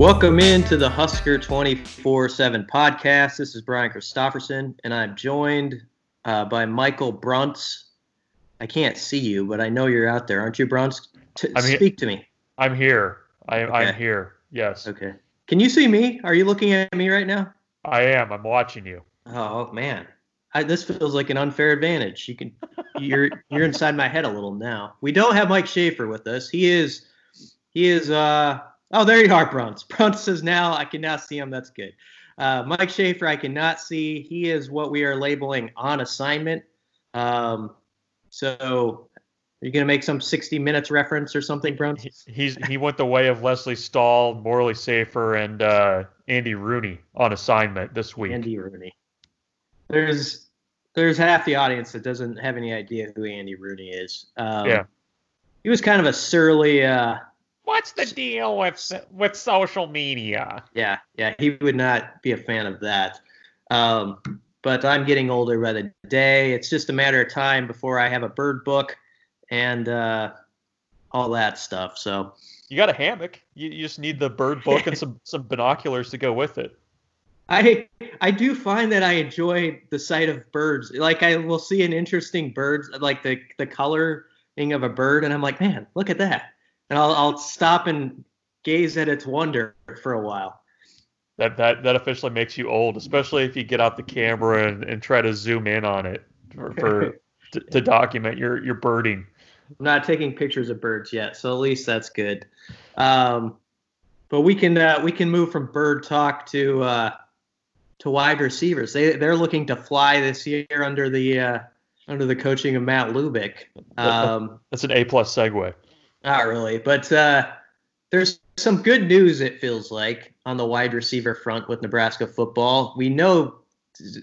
Welcome into the Husker 24 7 podcast. This is Brian Christopherson, and I'm joined uh, by Michael Bruntz. I can't see you, but I know you're out there, aren't you, Bruntz? T- I'm he- speak to me. I'm here. I, Okay. I'm here. Yes, Okay. Can you see me? Are you looking at me right now? I am. I'm watching you. Oh man, I, this feels like an unfair advantage. You can, you're you're inside my head a little now. We don't have Mike Schaefer with us. He is, he is. uh Oh, there you are, Bruntz. Bruntz says now I can now see him. That's good. Uh, Mike Schaefer, I cannot see. He is what we are labeling on assignment. Um, so, are you gonna make some 60 minutes reference or something, Bruntz? He, he's he went the way of Lesley Stahl, Morley Safer, and uh, Andy Rooney on assignment this week. Andy Rooney. There's there's half the audience that doesn't have any idea who Andy Rooney is. Um, Yeah. He was kind of a surly. Uh, What's the deal with with social media? yeah, yeah. He would not be a fan of that. Um, but I'm getting older by the day. It's just a matter of time before I have a bird book and uh, all that stuff. So You got a hammock. You, you just need the bird book and some some binoculars to go with it. I I do find that I enjoy the sight of birds. Like I will see an interesting bird, like the the coloring of a bird, and I'm like, man, look at that, and I'll I'll stop and gaze at its wonder for a while. That that that officially makes you old, especially if you get out the camera and, and try to zoom in on it for, for to, to document your your birding. I'm not taking pictures of birds yet, so at least that's good. Um, but we can uh, we can move from bird talk to uh, to wide receivers. They they're looking to fly this year under the uh, under the coaching of Matt Lubick. Um, That's an A plus segue. Not really, but uh, there's some good news. It feels like on the wide receiver front with Nebraska football. We know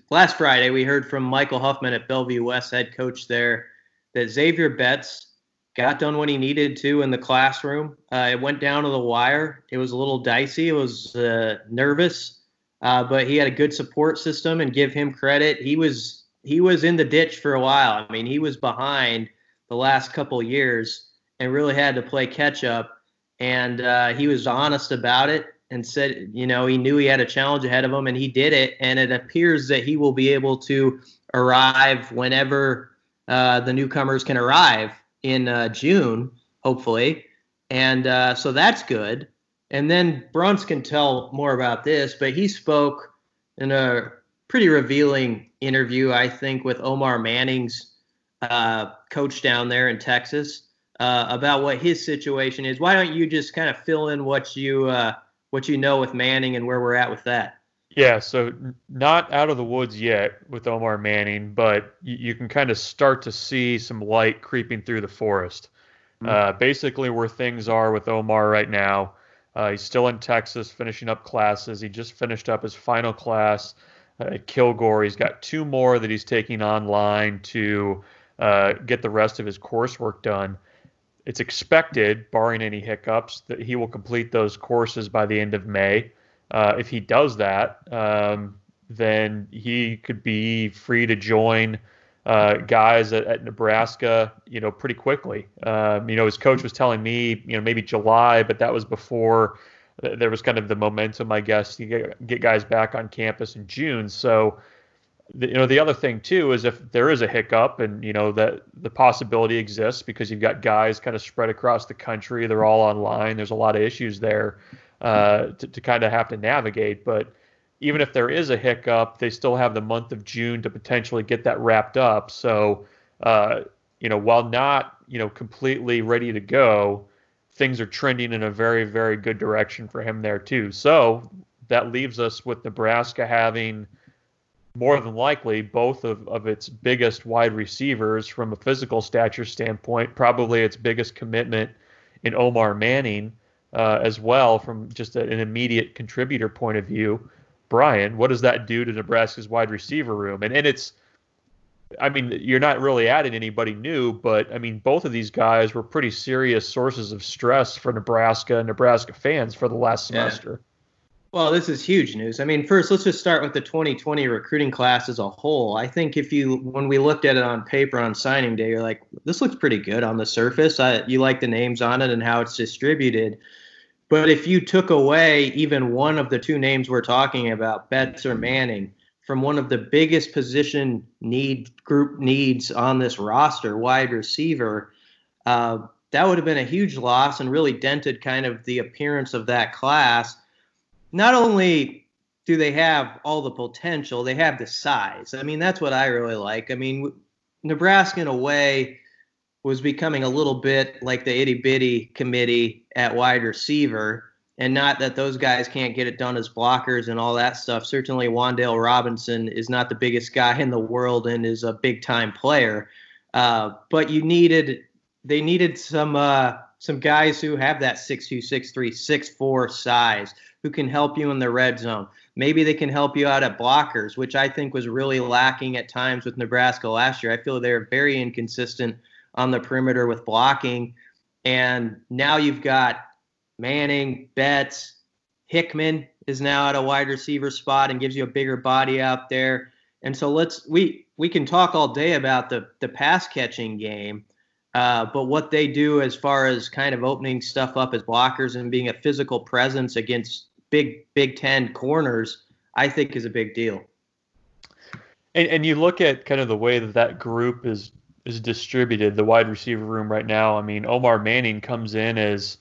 last Friday we heard from Michael Huffman at Bellevue West, head coach there, that Xavier Betts got done what he needed to in the classroom. Uh, it went down to the wire. It was a little dicey. It was uh, nervous, uh, but he had a good support system. And give him credit. He was he was in the ditch for a while. I mean, he was behind the last couple years and really had to play catch up. And uh, he was honest about it and said, you know, he knew he had a challenge ahead of him and he did it. And it appears that he will be able to arrive whenever uh, the newcomers can arrive in uh, June, hopefully. And uh, so that's good. And then Bruntz can tell more about this, but he spoke in a pretty revealing interview, I think, with Omar Manning's uh, coach down there in Texas uh, about what his situation is. Why don't you just kind of fill in what you uh, what you know with Manning and where we're at with that? Yeah, so not out of the woods yet with Omar Manning, but you, you can kind of start to see some light creeping through the forest. Mhm. Uh, basically, where things are with Omar right now, uh, he's still in Texas finishing up classes. He just finished up his final class uh, at Kilgore. He's got two more that he's taking online to uh, get the rest of his coursework done. It's expected, barring any hiccups, that he will complete those courses by the end of May. Uh, if he does that, um, then he could be free to join uh, guys at, at Nebraska, you know, pretty quickly. Um, you know, his coach was telling me, you know, maybe July, but that was before th- there was kind of the momentum, I guess, to get, get guys back on campus in June. So, the, you know, the other thing too is if there is a hiccup, and you know that the possibility exists because you've got guys kind of spread across the country, they're all online. There's a lot of issues there uh, to, to kind of have to navigate. But even if there is a hiccup, they still have the month of June to potentially get that wrapped up. So, uh, you know, while not, you know, completely ready to go, things are trending in a very, very good direction for him there too. So that leaves us with Nebraska having more than likely both of, of its biggest wide receivers from a physical stature standpoint, probably its biggest commitment in Omar Manning uh, as well from just a, an immediate contributor point of view. Brian, what does that do to Nebraska's wide receiver room? And and it's, I mean, you're not really adding anybody new, but I mean, both of these guys were pretty serious sources of stress for Nebraska and Nebraska fans for the last Yeah. Well, this is huge news. I mean, first, let's just start with the 2020 recruiting class as a whole. I think if you, when we looked at it on paper on signing day, you're like, this looks pretty good on the surface. I, you like the names on it and how it's distributed. But if you took away even one of the two names we're talking about, Betts or Manning, from one of the biggest position need group needs on this roster, wide receiver, uh, that would have been a huge loss and really dented kind of the appearance of that class. Not only do they have all the potential, they have the size. I mean, that's what I really like. I mean, Nebraska, in a way, was becoming a little bit like the itty bitty committee at wide receiver. And not that those guys can't get it done as blockers and all that stuff. Certainly, Wan'Dale Robinson is not the biggest guy in the world and is a big time player. Uh, but you needed, they needed some uh, some guys who have that six two, six three, six four size who can help you in the red zone. Maybe they can help you out at blockers, which I think was really lacking at times with Nebraska last year. I feel they're very inconsistent on the perimeter with blocking. And now you've got Manning, Betts, Hickman is now at a wide receiver spot and gives you a bigger body out there. And so let's we we can talk all day about the the pass catching game, uh, but what they do as far as kind of opening stuff up as blockers and being a physical presence against big Big Ten corners, I think is a big deal. And, and you look at kind of the way that that group is is distributed, the wide receiver room right now. I mean, Omar Manning comes in as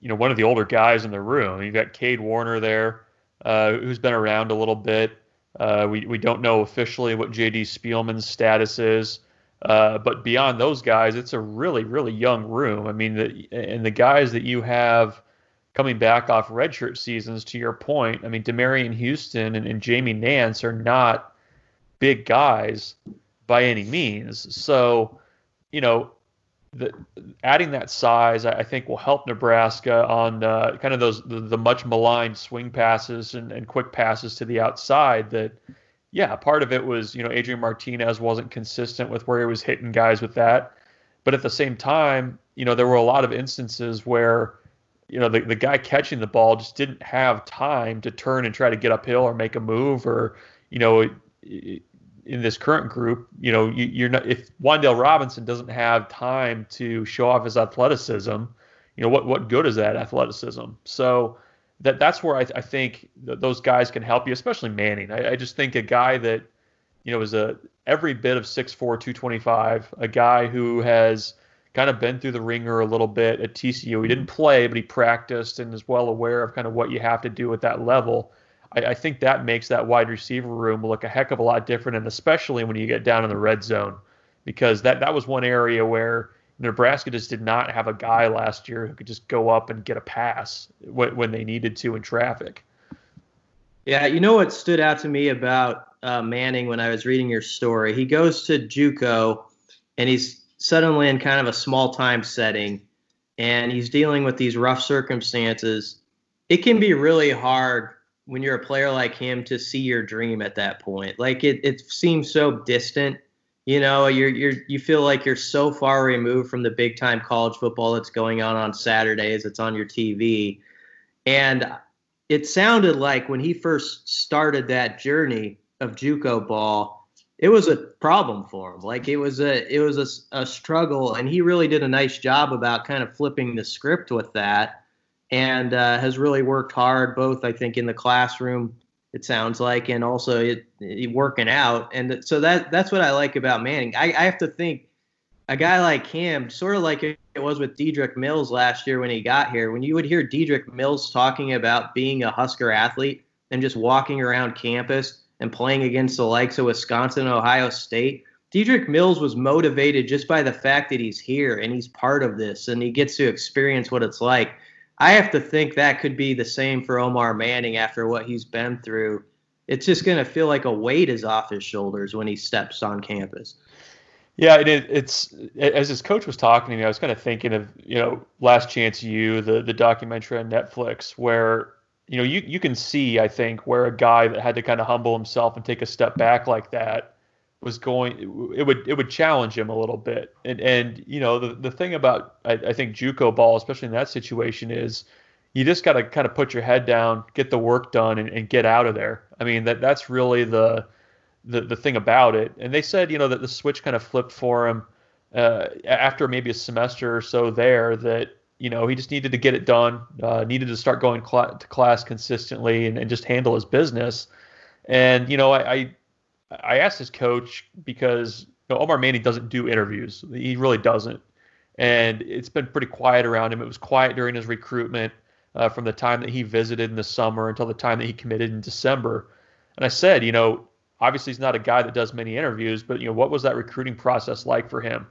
you know one of the older guys in the room. You've got Cade Warner there, uh, who's been around a little bit. Uh, we we don't know officially what J.D. Spielman's status is, uh, but beyond those guys, it's a really really young room. I mean, the, and the guys that you have coming back off redshirt seasons, to your point, I mean, Demariyon Houston and, and Jamie Nance are not big guys by any means. So, you know, the, adding that size, I think, will help Nebraska on uh, kind of those the, the, much maligned swing passes and, and quick passes to the outside. That, yeah, part of it was you know Adrian Martinez wasn't consistent with where he was hitting guys with that, but at the same time, you know there were a lot of instances where you know the, the guy catching the ball just didn't have time to turn and try to get uphill or make a move or you know in this current group, you know, you, are not if Wan'Dale Robinson doesn't have time to show off his athleticism, you know, what what good is that athleticism? So that that's where I, I think those guys can help you, especially Manning. I, I, just think a guy that you know is a every bit of 6'4", 225, a guy who has kind of been through the ringer a little bit at TCU. He didn't play, but he practiced and is well aware of kind of what you have to do at that level. I, I, think that makes that wide receiver room look a heck of a lot different, and especially when you get down in the red zone, because that that was one area where Nebraska just did not have a guy last year who could just go up and get a pass when, when they needed to in traffic. Yeah, you know what stood out to me about uh, Manning when I was reading your story? He goes to JUCO, and he's suddenly in kind of a small time setting, and he's dealing with these rough circumstances. It can be really hard when you're a player like him to see your dream at that point. Like it, it seems so distant. You know, you're you're you feel like you're so far removed from the big time college football that's going on on Saturdays. It's on your TV, and it sounded like when he first started that journey of JUCO ball, it was a problem for him. Like it was a it was a, a struggle, and he really did a nice job about kind of flipping the script with that and uh, has really worked hard, both I think in the classroom. It sounds like, and also it, it working out, and so that that's what I like about Manning. I, I have to think a guy like him, sort of like it was with Dedrick Mills last year when he got here. When you would hear Dedrick Mills talking about being a Husker athlete and just walking around campus and playing against the likes of Wisconsin and Ohio State, Dedrick Mills was motivated just by the fact that he's here and he's part of this and he gets to experience what it's like. I have to think that could be the same for Omar Manning after what he's been through. It's just going to feel like a weight is off his shoulders when he steps on campus. Yeah, it, it's as his coach was talking to me, I was kind of thinking of you know Last Chance U, the the documentary on Netflix, where you know you you can see I think where a guy that had to kind of humble himself and take a step back like that was going it would it would challenge him a little bit. And and you know the the thing about I, I think JUCO ball especially in that situation is you just got to kind of put your head down get the work done and, and get out of there. I mean that that's really the the the thing about it. And they said you know that the switch kind of flipped for him uh, after maybe a semester or so there that you know, he just needed to get it done, uh, needed to start going cl- to class consistently and, and, just handle his business. And, you know, I, I, I asked his coach because you know, Omar Manning doesn't do interviews. He really doesn't. And it's been pretty quiet around him. It was quiet during his recruitment uh, from the time that he visited in the summer until the time that he committed in December. And I said, you know, obviously he's not a guy that does many interviews, but, you know, what was that recruiting process like for him?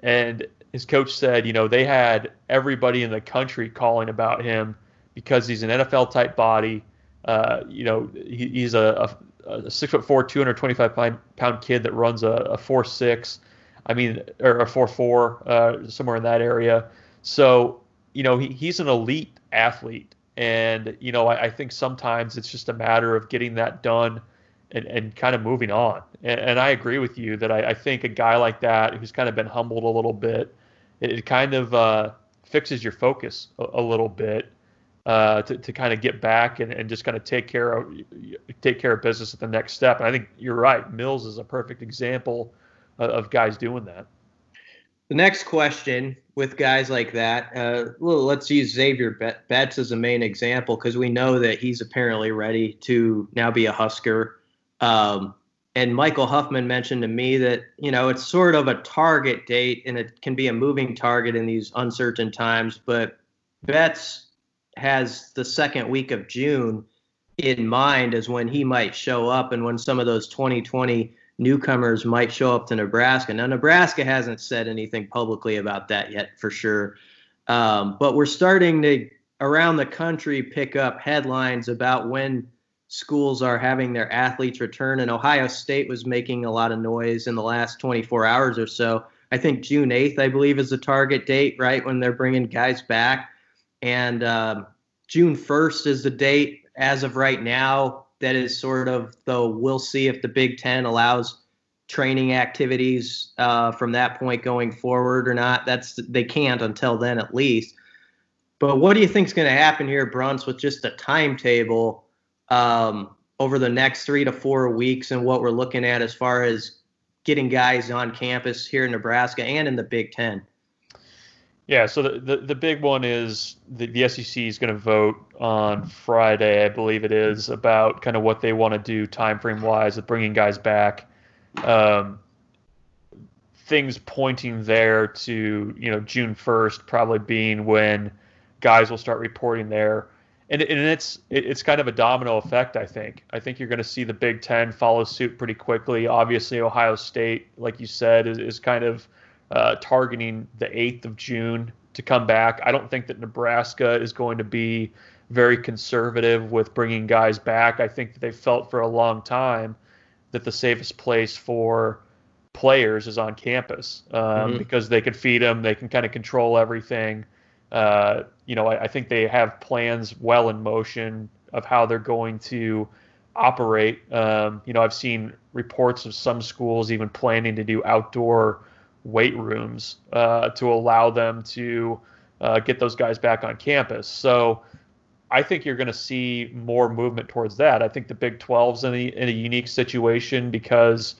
And his coach said, you know, they had everybody in the country calling about him because he's an NFL type body. Uh, you know, he, he's a, a, a, six foot four, 225 pound kid that runs a, a four six. I mean, or a four four, uh, somewhere in that area. So, you know, he, he's an elite athlete. And, you know, I, I think sometimes it's just a matter of getting that done and, and kind of moving on. And, and I agree with you that I, I, think a guy like that who's kind of been humbled a little bit, it, it kind of uh, fixes your focus a, a little bit uh, to, to kind of get back and, and just kind of take care of take care of business at the next step. And I think you're right. Mills is a perfect example of, of guys doing that. The next question with guys like that, uh, let's use Xavier Betts as a main example because we know that he's apparently ready to now be a Husker um, and Michael Huffman mentioned to me that you know it's sort of a target date, and it can be a moving target in these uncertain times. But Betts has the second week of June in mind as when he might show up, and when some of those 2020 newcomers might show up to Nebraska. Now, Nebraska hasn't said anything publicly about that yet, for sure. Um, but we're starting to around the country pick up headlines about when schools are having their athletes return. And Ohio State was making a lot of noise in the last 24 hours or so. I think June 8th, I believe, is the target date, right, when they're bringing guys back. And um, June 1st is the date as of right now. That is sort of, though, we'll see if the Big Ten allows training activities uh, from that point going forward or not. That's they can't until then, at least. But what do you think is going to happen here, Bruntz, with just a timetable um, over the next three to four weeks and what we're looking at as far as getting guys on campus here in Nebraska and in the Big Ten? Yeah, so the, the, the big one is the, the SEC is going to vote on Friday, I believe it is, about kind of what they want to do time frame wise with bringing guys back. Um, things pointing there to you know June 1st probably being when guys will start reporting there and, and it's it's kind of a domino effect. I think. I think you're going to see the Big Ten follow suit pretty quickly. Obviously, Ohio State, like you said, is, is kind of uh, targeting the 8th of June to come back. I don't think that Nebraska is going to be very conservative with bringing guys back. I think that they felt for a long time that the safest place for players is on campus um, mm-hmm. because they can feed them, they can kind of control everything. Uh, you know, I, I, think they have plans well in motion of how they're going to operate. Um, you know, I've seen reports of some schools even planning to do outdoor weight rooms uh, to allow them to uh, get those guys back on campus. So I think you're going to see more movement towards that. I think the Big 12's in a, in a unique situation because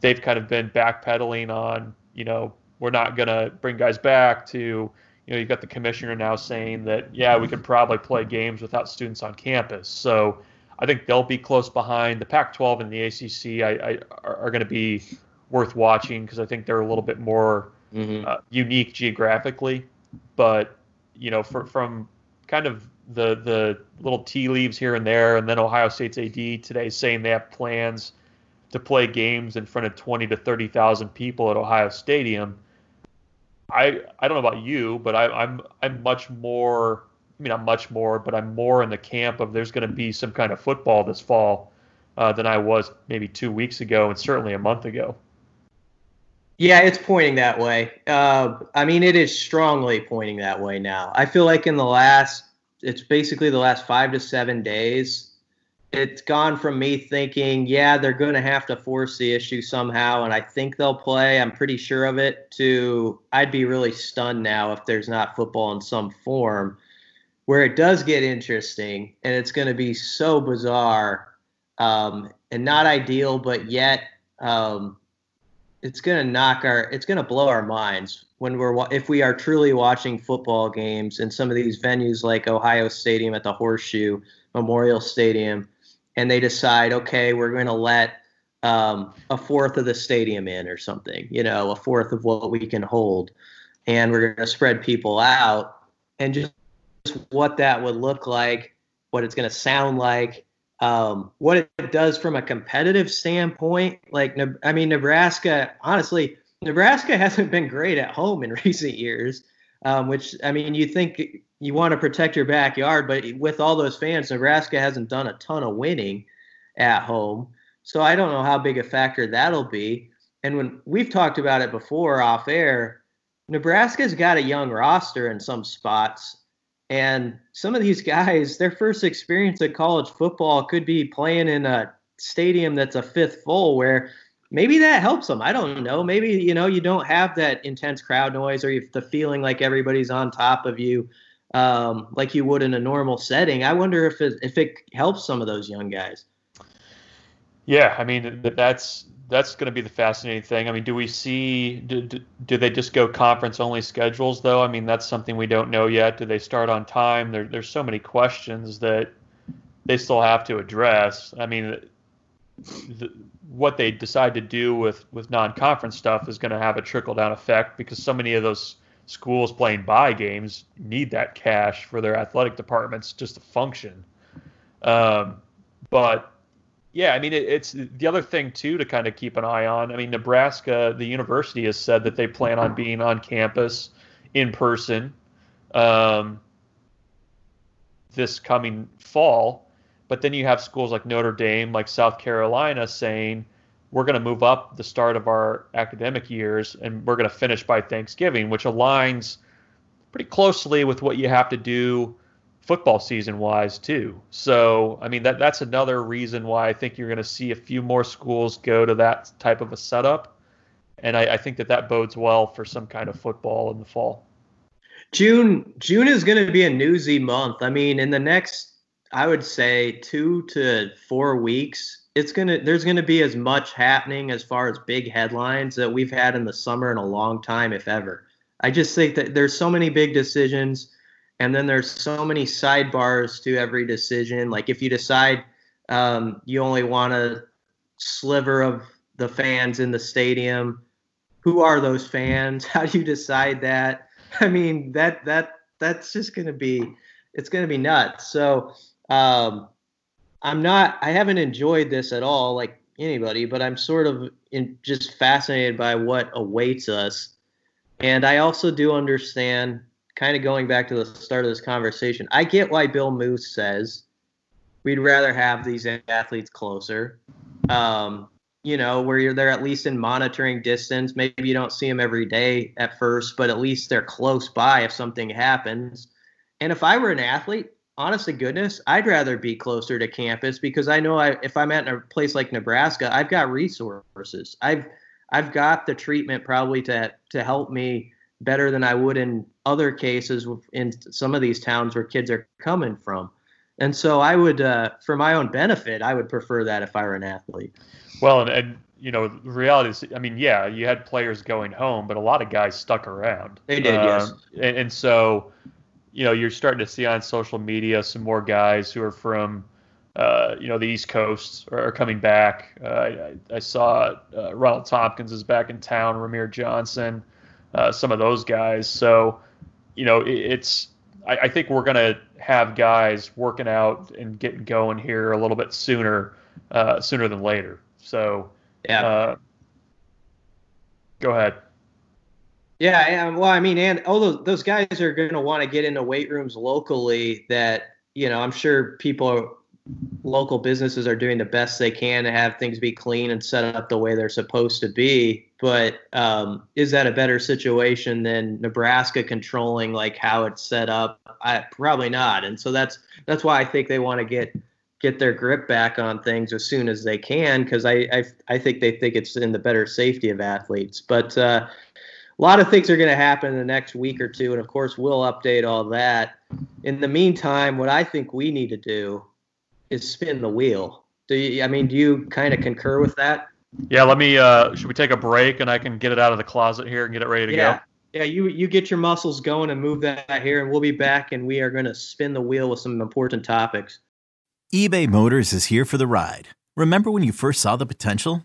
they've kind of been backpedaling on, you know, we're not going to bring guys back to you know, you've got the commissioner now saying that, yeah, we could probably play games without students on campus. So I think they'll be close behind. The Pac 12 and the ACC I, I are, are going to be worth watching because I think they're a little bit more mm-hmm. uh, unique geographically. But, you know, for, from kind of the, the little tea leaves here and there, and then Ohio State's AD today saying they have plans to play games in front of 20 to 30,000 people at Ohio Stadium I I don't know about you, but I, I'm I'm much more. I mean, I'm much more, but I'm more in the camp of there's going to be some kind of football this fall uh, than I was maybe two weeks ago, and certainly a month ago. Yeah, it's pointing that way. Uh, I mean, it is strongly pointing that way now. I feel like in the last, it's basically the last five to seven days, it's gone from me thinking, yeah, they're going to have to force the issue somehow, and I think they'll play. I'm pretty sure of it. To I'd be really stunned now if there's not football in some form. Where it does get interesting, and it's going to be so bizarre um, and not ideal, but yet um, it's going to knock our it's going to blow our minds when we're if we are truly watching football games in some of these venues like Ohio Stadium at the Horseshoe Memorial Stadium and they decide okay we're going to let um, a fourth of the stadium in or something you know a fourth of what we can hold and we're going to spread people out and just what that would look like what it's going to sound like um, what it does from a competitive standpoint. Like, I mean, Nebraska, honestly, Nebraska hasn't been great at home in recent years. Um, which I mean, you think you want to protect your backyard, but with all those fans, Nebraska hasn't done a ton of winning at home. So I don't know how big a factor that'll be. And when we've talked about it before off air, Nebraska's got a young roster in some spots. And some of these guys, their first experience at college football could be playing in a stadium that's a fifth full where maybe that helps them. I don't know. Maybe, you know, you don't have that intense crowd noise or the feeling like everybody's on top of you um, like you would in a normal setting. I wonder if it, if it helps some of those young guys. Yeah, I mean that's that's going to be the fascinating thing. I mean, do we see do, do, they just go conference only schedules though? I mean, that's something we don't know yet. Do they start on time? There, there's so many questions that they still have to address. I mean, the, what they decide to do with with non-conference stuff is going to have a trickle down effect because so many of those schools playing bye games need that cash for their athletic departments just to function. Um, but yeah, I mean, it, it's the other thing too to kind of keep an eye on. I mean, Nebraska, the university has said that they plan on being on campus in person um, this coming fall. But then you have schools like Notre Dame, like South Carolina, saying we're going to move up the start of our academic years and we're going to finish by Thanksgiving, which aligns pretty closely with what you have to do football season wise too. So I mean that that's another reason why I think you're going to see a few more schools go to that type of a setup, and I, I think that that bodes well for some kind of football in the fall. June June is going to be a newsy month. I mean, in the next I would say two to four weeks, it's gonna there's gonna be as much happening as far as big headlines that we've had in the summer in a long time, if ever. I just think that there's so many big decisions and then there's so many sidebars to every decision. Like if you decide um, you only want a sliver of the fans in the stadium, who are those fans? How do you decide that? I mean that that that's just to be it's to be nuts. So um, I'm not I haven't enjoyed this at all like anybody, but I'm sort of in, just fascinated by what awaits us. And I also do understand kind of going back to the start of this conversation, I get why Bill Moos says we'd rather have these athletes closer. Um, you know, where you're there at least in monitoring distance. Maybe you don't see them every day at first, but at least they're close by if something happens. And if I were an athlete, honest to goodness, I'd rather be closer to campus because I know I, if I'm at a place like Nebraska, I've got resources. I've I've got the treatment probably to to help me better than I would in other cases in some of these towns where kids are coming from. And so I would, uh, for my own benefit, I would prefer that if I were an athlete. Well, and, and you know, the reality is, I mean, yeah, you had players going home, but a lot of guys stuck around. They did, um, yes. And, and so, you know, you're starting to see on social media some more guys who are from, uh, you know, the East Coast are, are coming back. Uh, I, I, saw uh, Ronald Thompkins is back in town, Ramir Johnson uh, some of those guys. So, you know, it, it's I, I, think we're going to have guys working out and getting going here a little bit sooner, uh, sooner than later. So, yeah. Uh, go ahead. Yeah, well, I mean, and all those those guys are going to want to get into weight rooms locally. That you know, I'm sure people local businesses are doing the best they can to have things be clean and set up the way they're supposed to be. But um, is that a better situation than Nebraska controlling like how it's set up? I, probably not. And so that's that's why I think they want to get get their grip back on things as soon as they can because I, I I think they think it's in the better safety of athletes. But uh, a lot of things are going to happen in the next week or two, and of course we'll update all that. In the meantime, what I think we need to do is spin the wheel. Do you, I mean, do you kind of concur with that? Yeah, let me. Uh, should we take a break and I can get it out of the closet here and get it ready to yeah. go? Yeah, you you get your muscles going and move that here, and we'll be back, and we are going to spin the wheel with some important topics. eBay Motors is here for the ride. Remember when you first saw the potential?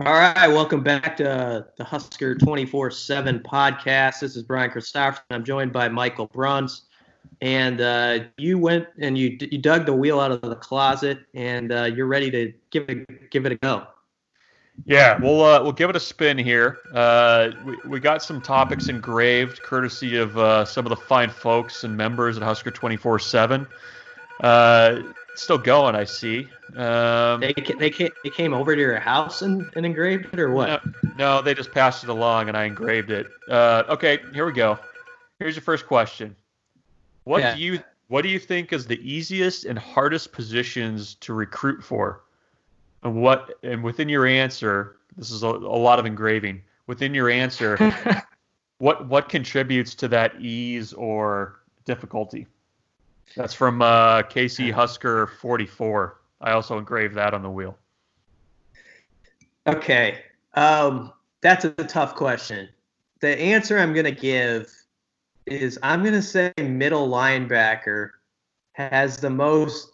All right, welcome back to uh, the Husker 24 7 podcast. This is Brian Christopherson. I'm joined by Michael Bruntz. And uh, you went and you you dug the wheel out of the closet, and uh, you're ready to give it give it a go. Yeah, we'll uh, we'll give it a spin here. Uh, we, we got some topics engraved, courtesy of uh, some of the fine folks and members at Husker 24 7. Uh, still going, I see. Um, They they came, they came over to your house and, and engraved it, or what? no, no, they just passed it along and I engraved it. Uh, okay, here we go. Here's your first question. What Yeah. do you what do you think is the easiest and hardest positions to recruit for? And what and within your answer, this is a, a lot of engraving. Within your answer, what what contributes to that ease or difficulty? That's from uh, KC Husker 44. I also engraved that on the wheel. Okay. Um, that's a tough question. The answer I'm going to give is I'm going to say middle linebacker has the most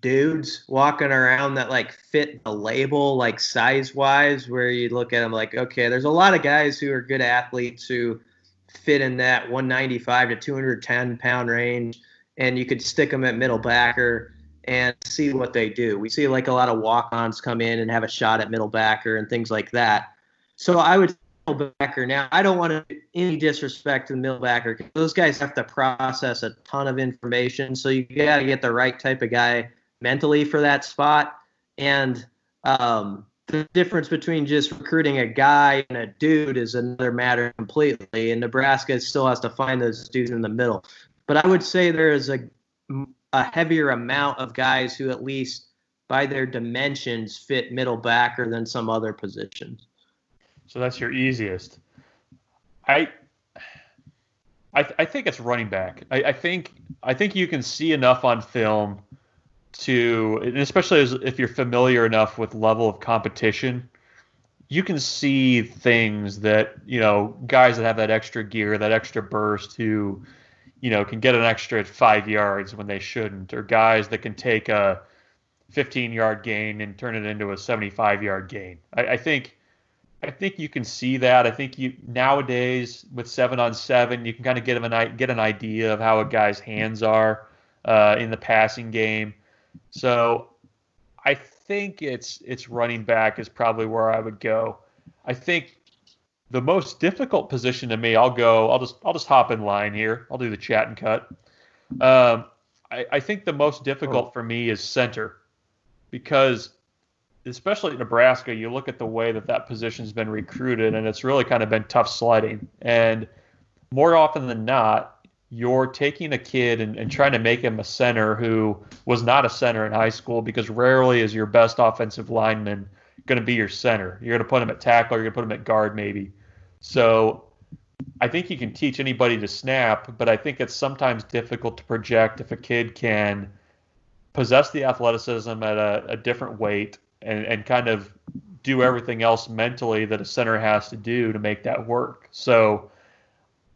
dudes walking around that like fit the label like size wise where you look at them like okay there's a lot of guys who are good athletes who fit in that 195 to 210 pound range and you could stick them at middle backer and see what they do. We see like a lot of walk-ons come in and have a shot at middle backer and things like that. So I would middle backer now. I don't want to any disrespect to the middle backer. Those guys have to process a ton of information, so you got to get the right type of guy mentally for that spot. And um, the difference between just recruiting a guy and a dude is another matter completely. And Nebraska still has to find those dudes in the middle. But I would say there is a a heavier amount of guys who at least by their dimensions fit middle backer than some other positions. So that's your easiest. I I, I think it's running back. I, I think I think you can see enough on film to, especially as, if you're familiar enough with level of competition, you can see things that you know guys that have that extra gear, that extra burst, who you know can get an extra five yards when they shouldn't, or guys that can take a 15 yard gain and turn it into a 75 yard gain. I, I think I think you can see that. I think you nowadays with seven on seven, you can kind of get an get an idea of how a guy's hands are uh, in the passing game. So I think it's it's running back is probably where I would go. I think the most difficult position to me, I'll go. I'll just I'll just hop in line here. I'll do the chat and cut. Um, I, I think the most difficult for me is center because especially at Nebraska, you look at the way that that position's been recruited, and it's really kind of been tough sledding. And more often than not, you're taking a kid and, and trying to make him a center who was not a center in high school because rarely is your best offensive lineman going to be your center. You're going to put him at tackle, you're going to put him at guard maybe. So I think you can teach anybody to snap, but I think it's sometimes difficult to project if a kid can possess the athleticism at a, a different weight and, and kind of do everything else mentally that a center has to do to make that work. So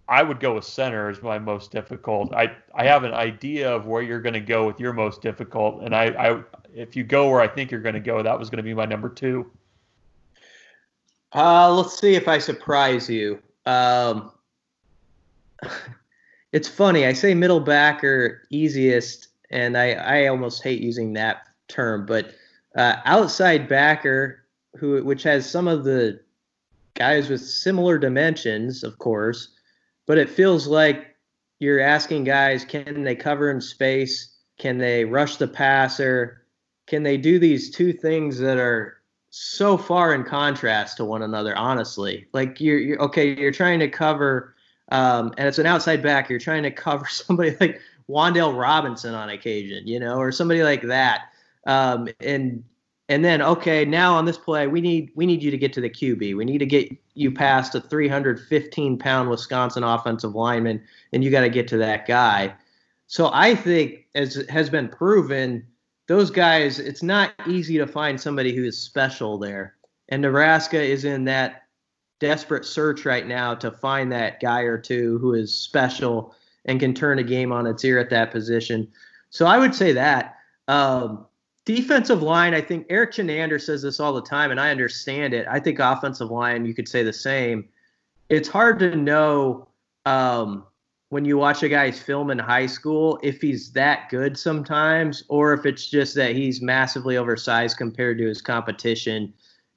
I would go with center as my most difficult. I, I have an idea of where you're going to go with your most difficult, and I, I if you go where I think you're going to go, that was going to be my number two. Uh, let's see if I surprise you. Um, it's funny. I say middle backer easiest, and I, I almost hate using that term, but uh, outside backer, who which has some of the guys with similar dimensions, of course, but it feels like you're asking guys, can they cover in space? Can they rush the passer? Can they do these two things that are so far in contrast to one another? Honestly, like you're, you're okay, you're trying to cover, um, and it's an outside back. You're trying to cover somebody like Wan'Dale Robinson on occasion, you know, or somebody like that. Um, and and then okay, now on this play, we need we need you to get to the QB. We need to get you past a 315 pound Wisconsin offensive lineman, and you got to get to that guy. So I think, as has been proven, those guys, it's not easy to find somebody who is special there. And Nebraska is in that desperate search right now to find that guy or two who is special and can turn a game on its ear at that position. So I would say that. Um, defensive line, I think Erik Chinander says this all the time, and I understand it. I think offensive line, you could say the same. It's hard to know um, when you watch a guy's film in high school if he's that good sometimes, or if it's just that he's massively oversized compared to his competition,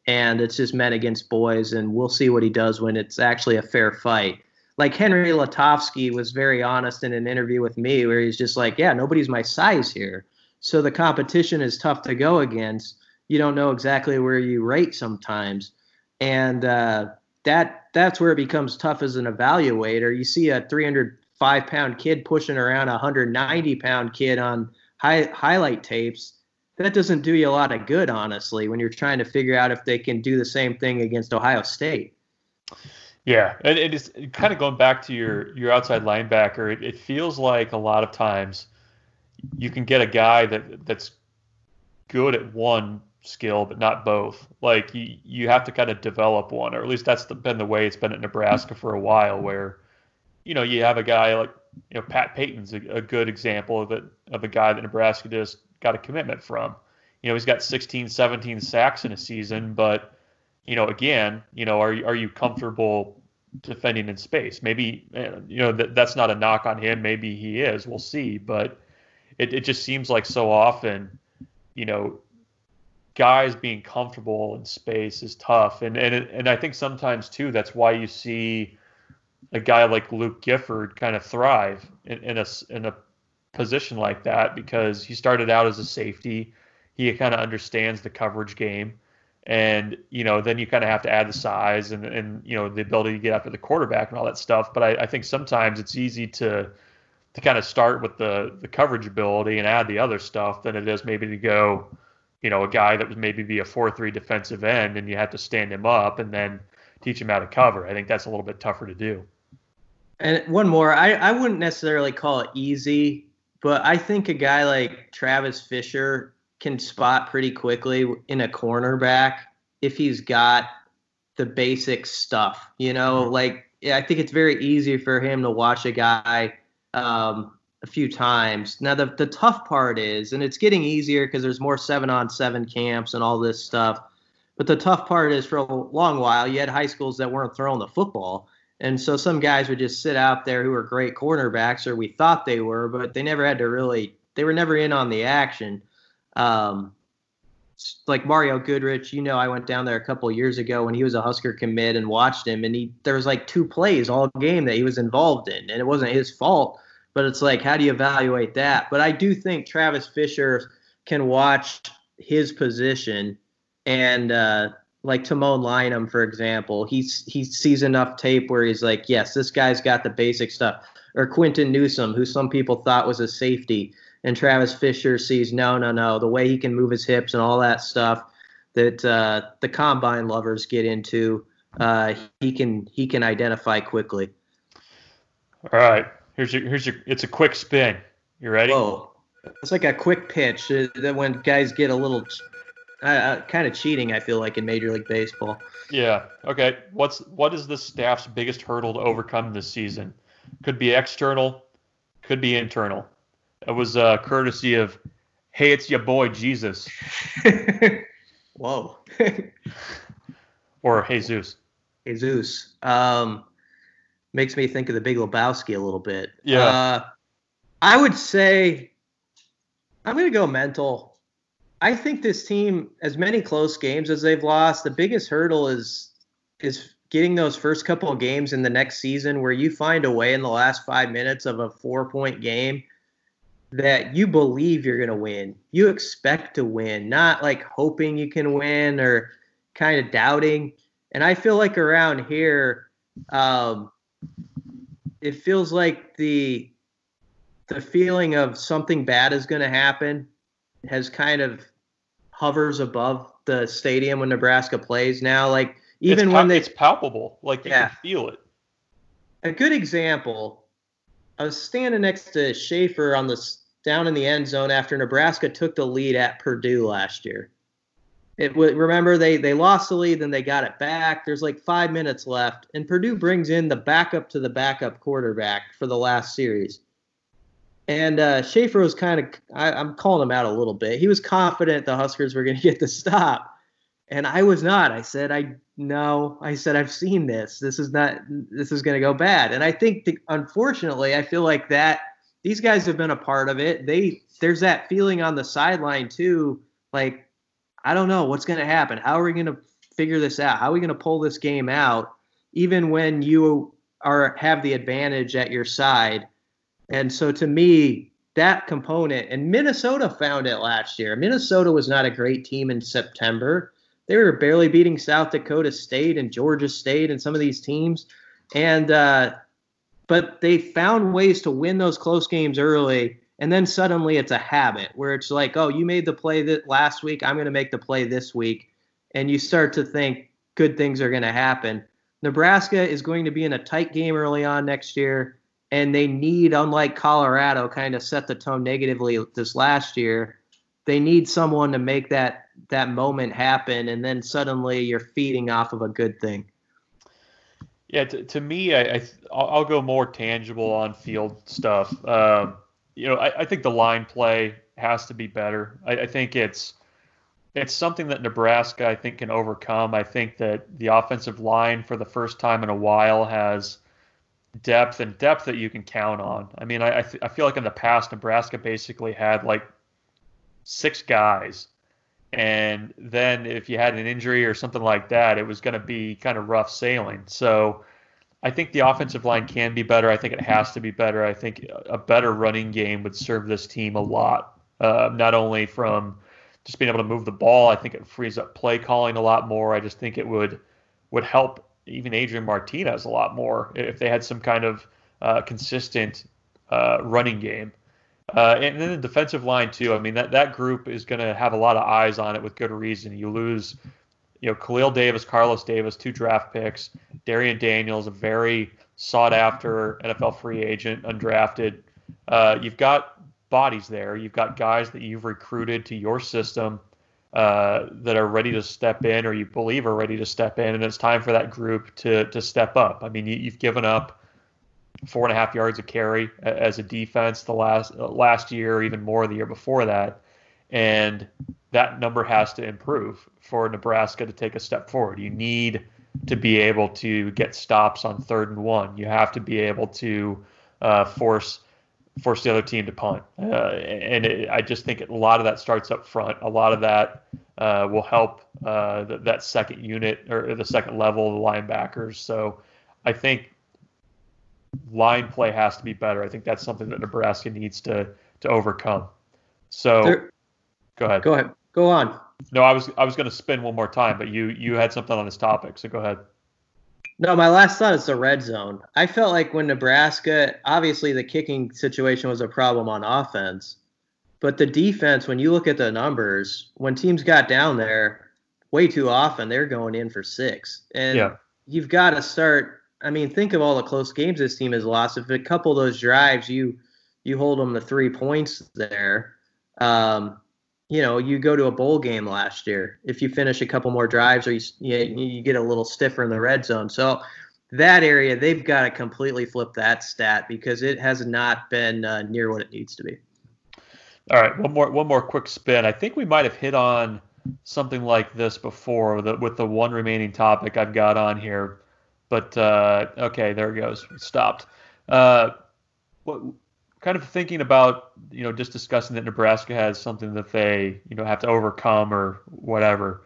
and it's just men against boys, and we'll see what he does when it's actually a fair fight like Henry Lutovsky was very honest in an interview with me where he's just like, yeah, nobody's my size here. So the competition is tough to go against. You don't know exactly where you rate sometimes. And uh, that that's where it becomes tough as an evaluator. You see a 305 pound kid pushing around a 190 pound kid on high, highlight tapes. That doesn't do you a lot of good, honestly, when you're trying to figure out if they can do the same thing against Ohio State. Yeah, and it is kind of going back to your your outside linebacker. It, it, feels like a lot of times you can get a guy that that's good at one skill but not both. Like you you have to kind of develop one, or at least that's the, been the way it's been at Nebraska for a while. Where you know you have a guy like you know Pat Payton's a, a good example of it of a guy that Nebraska just got a commitment from. You know he's got 16, 17 sacks in a season, but you know, again, you know, are are you comfortable defending in space. Maybe eh, you know that that's not a knock on him. Maybe he is. We'll see. But it, it just seems like so often, you know, guys being comfortable in space is tough. And and and I think sometimes too that's why you see a guy like Luke Gifford kind of thrive in, in a in a position like that because he started out as a safety. He kind of understands the coverage game and you know then you kind of have to add the size and and you know the ability to get after the quarterback and all that stuff. But I, I think sometimes it's easy to to kind of start with the the coverage ability and add the other stuff than it is maybe to go, you know, a guy that was maybe be a four three defensive end and you have to stand him up and then teach him how to cover. I think that's a little bit tougher to do. And one more, I, I wouldn't necessarily call it easy, but I think a guy like Travis Fisher can spot pretty quickly in a cornerback if he's got the basic stuff. You know, mm-hmm. like yeah, I think it's very easy for him to watch a guy um, a few times. Now the the tough part is, and it's getting easier because there's more seven on seven camps and all this stuff. But the tough part is, for a long while, you had high schools that weren't throwing the football. And so some guys would just sit out there who were great cornerbacks, or we thought they were, but they never had to really, they were never in on the action. Um, like Mario Goodrich, you know, I went down there a couple years ago when he was a Husker commit and watched him, and he there was like two plays all game that he was involved in, and it wasn't his fault. But it's like, how do you evaluate that? But I do think Travis Fisher can watch his position, and uh, like Tamon Lynum, for example, he's he sees enough tape where he's like, yes, this guy's got the basic stuff. Or Quinton Newsome, who some people thought was a safety and Travis Fisher sees no, no, no, the way he can move his hips and all that stuff that uh, the combine lovers get into, uh, he can he can identify quickly. All right. Here's your here's your. It's a quick spin. You ready? Whoa, it's like a quick pitch uh, that when guys get a little uh, kind of cheating. I feel like in Major League Baseball. Yeah. Okay. What's what is the staff's biggest hurdle to overcome this season? Could be external, could be internal. It was uh, courtesy of, hey, it's your boy Jesus. Whoa. or Jesus. Jesus. Um, makes me think of the Big Lebowski a little bit. Yeah. Uh, I would say I'm going to go mental. I think this team, as many close games as they've lost, the biggest hurdle is is getting those first couple of games in the next season where you find a way in the last five minutes of a four point game that you believe you're going to win. You expect to win, not like hoping you can win or kind of doubting. And I feel like around here, um, it feels like the the feeling of something bad is going to happen has kind of hovers above the stadium when Nebraska plays now. Like even it's when they, it's palpable, like you Yeah. can feel it. a good example. I was standing next to Schaefer on the down in the end zone after Nebraska took the lead at Purdue last year. It remember they they lost the lead, then they got it back. There's like five minutes left, and Purdue brings in the backup to the backup quarterback for the last series. And uh, Schaefer was kind of I'm calling him out a little bit. He was confident the Huskers were going to get the stop, and I was not. I said I no. I said I've seen this. This is not. This is going to go bad. And I think, the, unfortunately, I feel like that these guys have been a part of it. They there's that feeling on the sideline too. Like I don't know what's going to happen. How are we going to figure this out? How are we going to pull this game out, even when you are have the advantage at your side? And so to me, that component and Minnesota found it last year. Minnesota was not a great team in September. They were barely beating South Dakota State and Georgia State and some of these teams, and uh, but they found ways to win those close games early. And then suddenly it's a habit where it's like, oh, you made the play that last week. I'm going to make the play this week, and you start to think good things are going to happen. Nebraska is going to be in a tight game early on next year, and they need, unlike Colorado, kind of set the tone negatively this last year. They need someone to make that that moment happen, and then suddenly you're feeding off of a good thing. Yeah, to, to me, I, I I'll, I'll go more tangible on field stuff. Um, you know, I, I think the line play has to be better. I, I think it's it's something that Nebraska I think can overcome. I think that the offensive line for the first time in a while has depth and depth that you can count on. I mean, I I, th- I feel like in the past Nebraska basically had like six guys and then if you had an injury or something like that, it was going to be kind of rough sailing. So I think the offensive line can be better. I think it has to be better. I think a better running game would serve this team a lot, uh, not only from just being able to move the ball. I think it frees up play calling a lot more. I just think it would would help even Adrian Martinez a lot more if they had some kind of uh, consistent uh, running game. Uh, and then the defensive line too. I mean that that group is going to have a lot of eyes on it with good reason. You lose, you know, Khalil Davis, Carlos Davis, two draft picks. Darrion Daniels, a very sought after NFL free agent, undrafted. Uh, you've got bodies there. You've got guys that you've recruited to your system uh, that are ready to step in, or you believe are ready to step in, and it's time for that group to to step up. I mean, you, you've given up four and a half yards of carry as a defense the last last year, even more the year before that, and that number has to improve for Nebraska to take a step forward. You need to be able to get stops on third and one. You have to be able to uh, force force the other team to punt, uh, and it, I just think a lot of that starts up front. A lot of that uh, will help uh, th- that second unit or the second level of the linebackers. So I think line play has to be better. I think that's something that Nebraska needs to to overcome. So There- go ahead. Go ahead. Go on. No, I was I was going to spin one more time, but you you had something on this topic, so go ahead. No, my last thought is the red zone. I felt like when Nebraska, obviously the kicking situation was a problem on offense, but the defense, when you look at the numbers, when teams got down there, way too often they're going in for six. And Yeah. you've got to start I mean, think of all the close games this team has lost. If a couple of those drives, you you hold them to three points there. Um, you know, you go to a bowl game last year. If you finish a couple more drives, or you you, get a little stiffer in the red zone. So that area, they've got to completely flip that stat because it has not been uh, near what it needs to be. All right, one more one more quick spin. I think we might have hit on something like this before with the, with the one remaining topic I've got on here, but uh, okay, there it goes. stopped. Uh, what kind of thinking about you know just discussing that Nebraska has something that they you know have to overcome or whatever.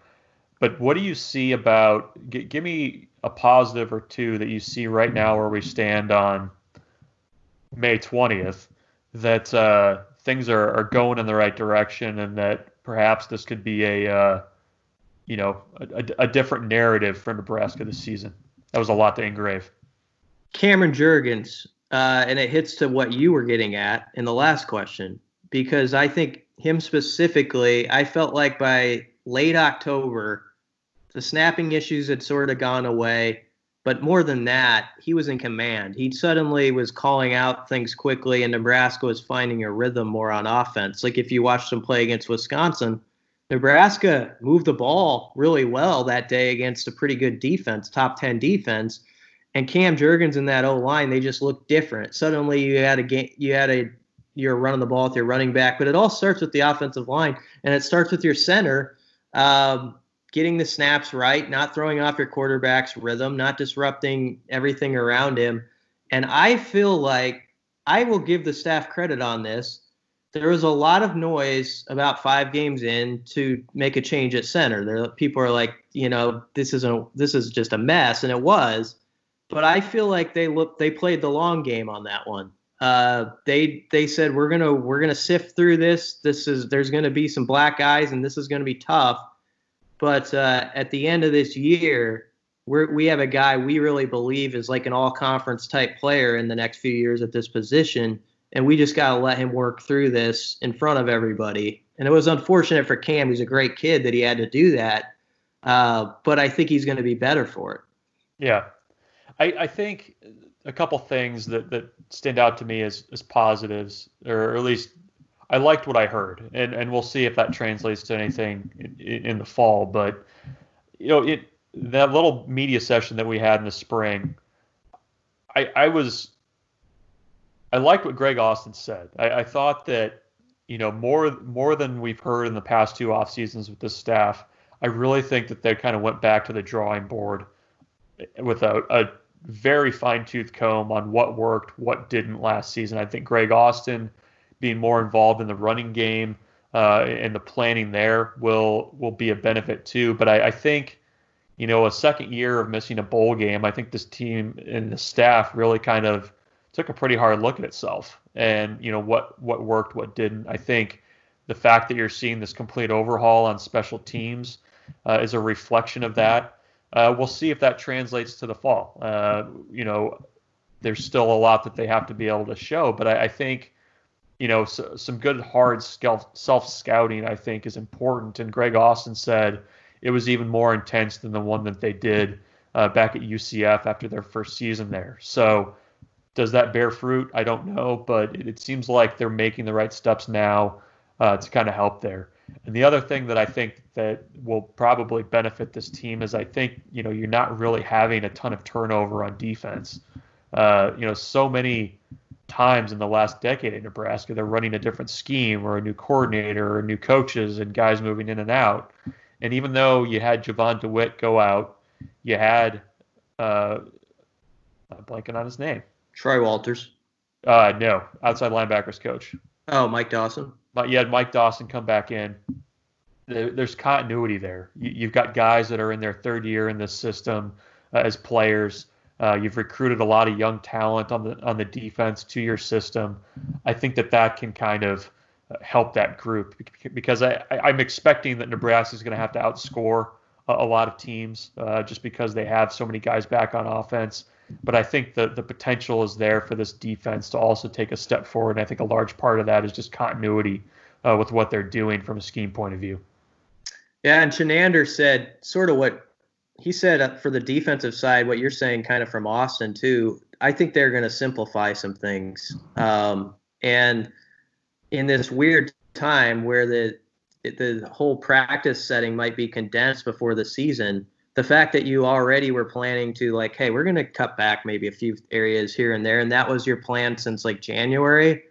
But what do you see about? G- give me a positive or two that you see right now where we stand on May twentieth that uh, things are, are going in the right direction and that perhaps this could be a uh, you know a, a, different narrative for Nebraska this season. That was a lot to engrave. Cameron Jurgens, uh, and it hits to what you were getting at in the last question because I think him specifically, I felt like by late October, the snapping issues had sort of gone away. But more than that, he was in command. He suddenly was calling out things quickly, and Nebraska was finding a rhythm more on offense. Like if you watched them play against Wisconsin, Nebraska moved the ball really well that day against a pretty good defense, top 10 defense. And Cam Jurgens in that O line, they just looked different. Suddenly you had a game, you had a, you're running the ball with your running back, but it all starts with the offensive line and it starts with your center. Um, getting the snaps right, not throwing off your quarterback's rhythm, not disrupting everything around him. And I feel like I will give the staff credit on this. There was a lot of noise about five games in to make a change at center. There, people are like, you know, this isn't this is just a mess, and it was. But I feel like they look they played the long game on that one. Uh, they they said we're gonna we're gonna sift through this. This is there's gonna be some black eyes, and this is gonna be tough but uh, at the end of this year, we we have a guy we really believe is like an all conference type player in the next few years at this position. And we just got to let him work through this in front of everybody. And it was unfortunate for Cam. He's a great kid that he had to do that. Uh, but I think he's going to be better for it. Yeah. I, I think a couple things that, that stand out to me as, as positives, or at least I liked what I heard, and and we'll see if that translates to anything in, in the fall. But you know, it that little media session that we had in the spring, I I was I liked what Greg Austin said. I, I thought that you know more more than we've heard in the past two off seasons with this staff. I really think that they kind of went back to the drawing board with a, a very fine tooth comb on what worked, what didn't last season. I think Greg Austin being more involved in the running game uh, and the planning there will will be a benefit too. But I, I, think, you know, a second year of missing a bowl game, I think this team and the staff really kind of took a pretty hard look at itself and you know what what worked, what didn't. I think the fact that you're seeing this complete overhaul on special teams uh, is a reflection of that. Uh, we'll see if that translates to the fall. Uh, you know, there's still a lot that they have to be able to show, but I, I think you know, so, some good hard self scouting, I think, is important. And Greg Austin said it was even more intense than the one that they did uh, back at UCF after their first season there. So, does that bear fruit? I don't know, but it, it seems like they're making the right steps now uh, to kind of help there. And the other thing that I think that will probably benefit this team is I think you know you're not really having a ton of turnover on defense. Uh, you know, so many times in the last decade in Nebraska. They're running a different scheme or a new coordinator or new coaches and guys moving in and out. And even though you had Jovan Dewitt go out, you had uh, I'm blanking on his name. Troy Walters. Uh, no, outside linebackers coach. Oh, Mike Dawson. But you had Mike Dawson come back in. There's continuity there. You've got guys that are in their third year in this system uh, as players. Uh, you've recruited a lot of young talent on the on the defense to your system. I think that that can kind of uh, help that group because I, I'm expecting that Nebraska is going to have to outscore a, lot of teams uh, just because they have so many guys back on offense. But I think the the potential is there for this defense to also take a step forward. And I think a large part of that is just continuity uh, with what they're doing from a scheme point of view. Yeah, and Chinander said sort of what he said uh, for the defensive side, what you're saying, kind of from Austin too. I think they're going to simplify some things, um, and in this weird time where the the whole practice setting might be condensed before the season, the fact that you already were planning to like, hey, we're going to cut back maybe a few areas here and there, and that was your plan since like January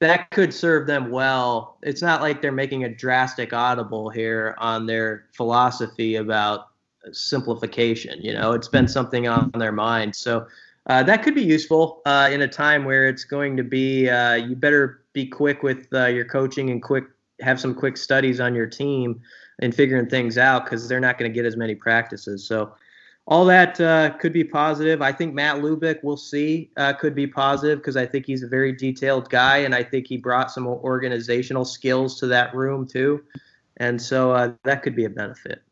that could serve them well. It's not like they're making a drastic audible here on their philosophy about simplification. You know, it's been something on their mind. So uh, that could be useful uh, in a time where it's going to be, uh, you better be quick with uh, your coaching and quick have some quick studies on your team and figuring things out because they're not going to get as many practices. So all that uh, could be positive. I think Matt Lubick, we'll see, uh, could be positive because I think he's a very detailed guy, and I think he brought some organizational skills to that room too, and so uh, that could be a benefit.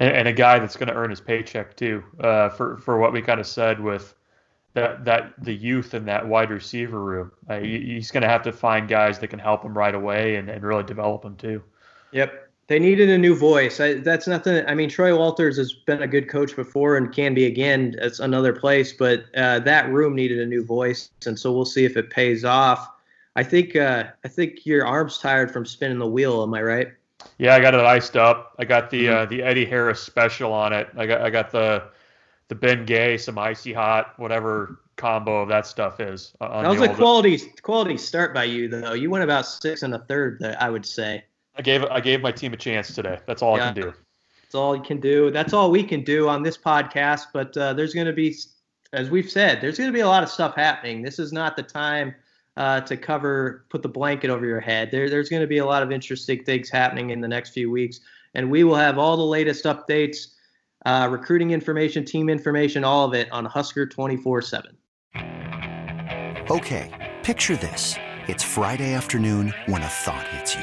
And, and a guy that's going to earn his paycheck too, uh, for for what we kind of said with that that the youth in that wide receiver room. Uh, he's going to have to find guys that can help him right away and, and really develop him too. Yep. They needed a new voice. I, that's nothing. I mean, Troy Walters has been a good coach before and can be again. It's another place, but uh, that room needed a new voice, and so we'll see if it pays off. I think. Uh, I think your arm's tired from spinning the wheel. Am I right? Yeah, I got it iced up. I got the mm-hmm. uh, the Eddie Harris special on it. I got I got the the Ben Gay, some icy hot, whatever combo of that stuff is. Uh, that was a quality quality start by you though. You went about six and a third. That I would say. I gave I gave my team a chance today. That's all yeah. I can do. That's all you can do. That's all we can do on this podcast. But uh, there's going to be, as we've said, there's going to be a lot of stuff happening. This is not the time uh, to cover, put the blanket over your head. There, there's going to be a lot of interesting things happening in the next few weeks, and we will have all the latest updates, uh, recruiting information, team information, all of it on Husker 24/7. Okay, picture this: it's Friday afternoon when a thought hits you.